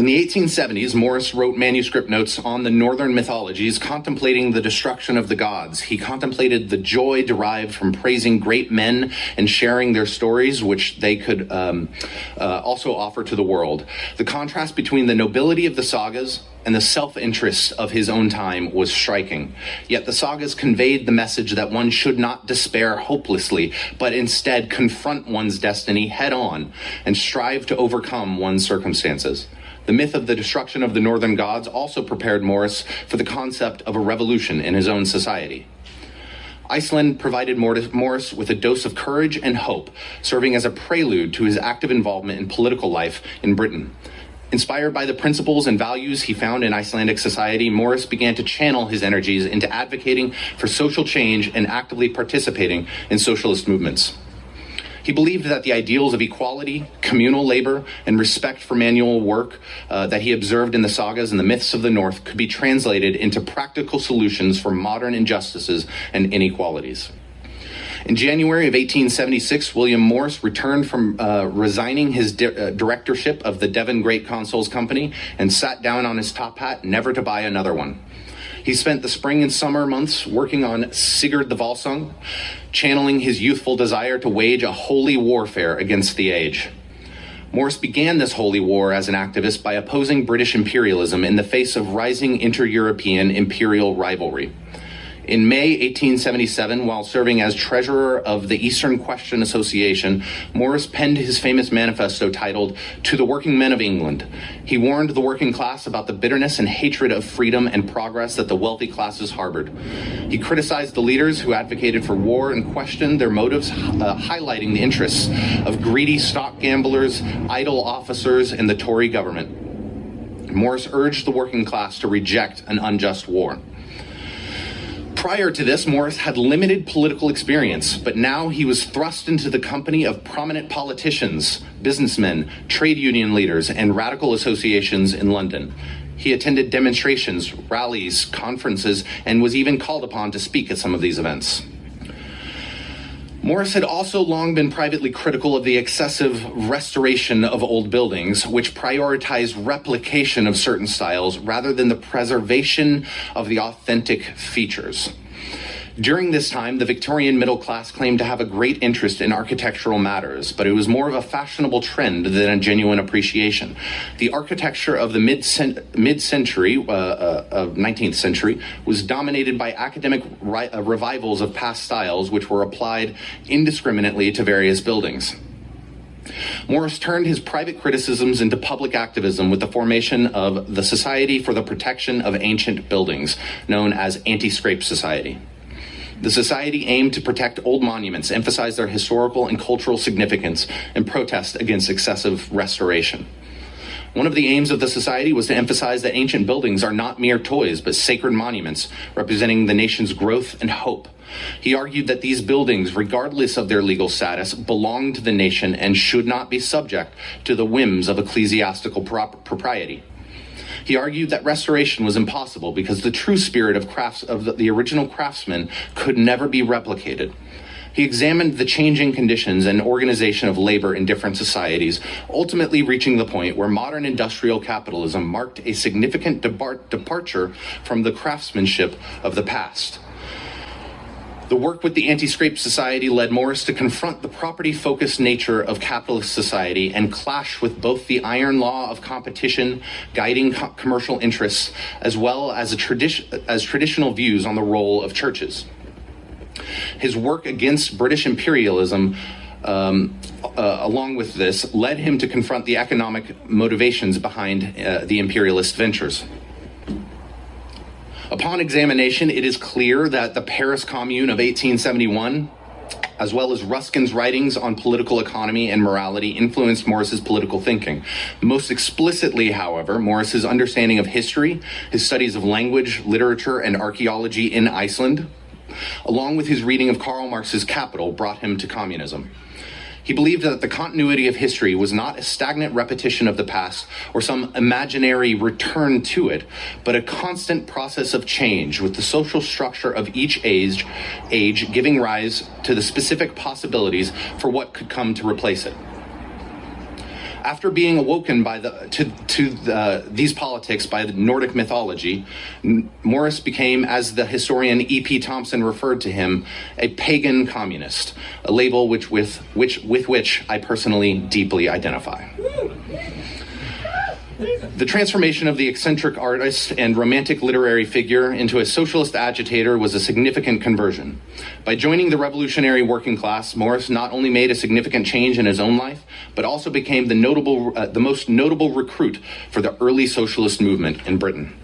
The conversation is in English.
In the 1870s, Morris wrote manuscript notes on the northern mythologies, contemplating the destruction of the gods. He contemplated the joy derived from praising great men and sharing their stories, which they could um, uh, also offer to the world. The contrast between the nobility of the sagas and the self interest of his own time was striking. Yet the sagas conveyed the message that one should not despair hopelessly, but instead confront one's destiny head on and strive to overcome one's circumstances. The myth of the destruction of the northern gods also prepared Morris for the concept of a revolution in his own society. Iceland provided Morris with a dose of courage and hope, serving as a prelude to his active involvement in political life in Britain. Inspired by the principles and values he found in Icelandic society, Morris began to channel his energies into advocating for social change and actively participating in socialist movements. He believed that the ideals of equality, communal labor, and respect for manual work uh, that he observed in the sagas and the myths of the North could be translated into practical solutions for modern injustices and inequalities. In January of 1876, William Morris returned from uh, resigning his di- uh, directorship of the Devon Great Consols Company and sat down on his top hat, never to buy another one. He spent the spring and summer months working on Sigurd the Volsung, channeling his youthful desire to wage a holy warfare against the age. Morris began this holy war as an activist by opposing British imperialism in the face of rising inter European imperial rivalry. In May 1877, while serving as treasurer of the Eastern Question Association, Morris penned his famous manifesto titled To the Working Men of England. He warned the working class about the bitterness and hatred of freedom and progress that the wealthy classes harbored. He criticized the leaders who advocated for war and questioned their motives, uh, highlighting the interests of greedy stock gamblers, idle officers, and the Tory government. Morris urged the working class to reject an unjust war. Prior to this, Morris had limited political experience, but now he was thrust into the company of prominent politicians, businessmen, trade union leaders, and radical associations in London. He attended demonstrations, rallies, conferences, and was even called upon to speak at some of these events. Morris had also long been privately critical of the excessive restoration of old buildings, which prioritized replication of certain styles rather than the preservation of the authentic features. During this time, the Victorian middle class claimed to have a great interest in architectural matters, but it was more of a fashionable trend than a genuine appreciation. The architecture of the mid century, uh, uh, of 19th century, was dominated by academic ri- uh, revivals of past styles, which were applied indiscriminately to various buildings. Morris turned his private criticisms into public activism with the formation of the Society for the Protection of Ancient Buildings, known as Anti Scrape Society. The Society aimed to protect old monuments, emphasize their historical and cultural significance, and protest against excessive restoration. One of the aims of the Society was to emphasize that ancient buildings are not mere toys, but sacred monuments representing the nation's growth and hope. He argued that these buildings, regardless of their legal status, belong to the nation and should not be subject to the whims of ecclesiastical propriety. He argued that restoration was impossible because the true spirit of crafts of the, original craftsman could never be replicated. He examined the changing conditions and organization of labor in different societies, ultimately reaching the point where modern industrial capitalism marked a significant departure from the craftsmanship of the past. The work with the Anti Scrape Society led Morris to confront the property focused nature of capitalist society and clash with both the iron law of competition guiding co- commercial interests as well as, tradi- as traditional views on the role of churches. His work against British imperialism um, uh, along with this, led him to confront the economic motivations behind uh, the imperialist ventures. Upon examination, it is clear that the Paris Commune of 1871 as well as Ruskin's writings on political economy and morality influenced Morris's political thinking. Most explicitly, however, Morris's understanding of history, his studies of language, literature, and archaeology in Iceland, along with his reading of Karl Marx's Capital, brought him to communism. He believed that the continuity of history was not a stagnant repetition of the past or some imaginary return to it, but a constant process of change with the social structure of each age, age giving rise to the specific possibilities for what could come to replace it. After being awoken by the, to, to the, these politics by the Nordic mythology, Morris became, as the historian E.P. Thompson referred to him, a pagan communist, a label which with, which, with which I personally deeply identify. The transformation of the eccentric artist and romantic literary figure into a socialist agitator was a significant conversion. By joining the revolutionary working class, Morris not only made a significant change in his own life, but also became the notable, uh, the most notable recruit for the early socialist movement in Britain.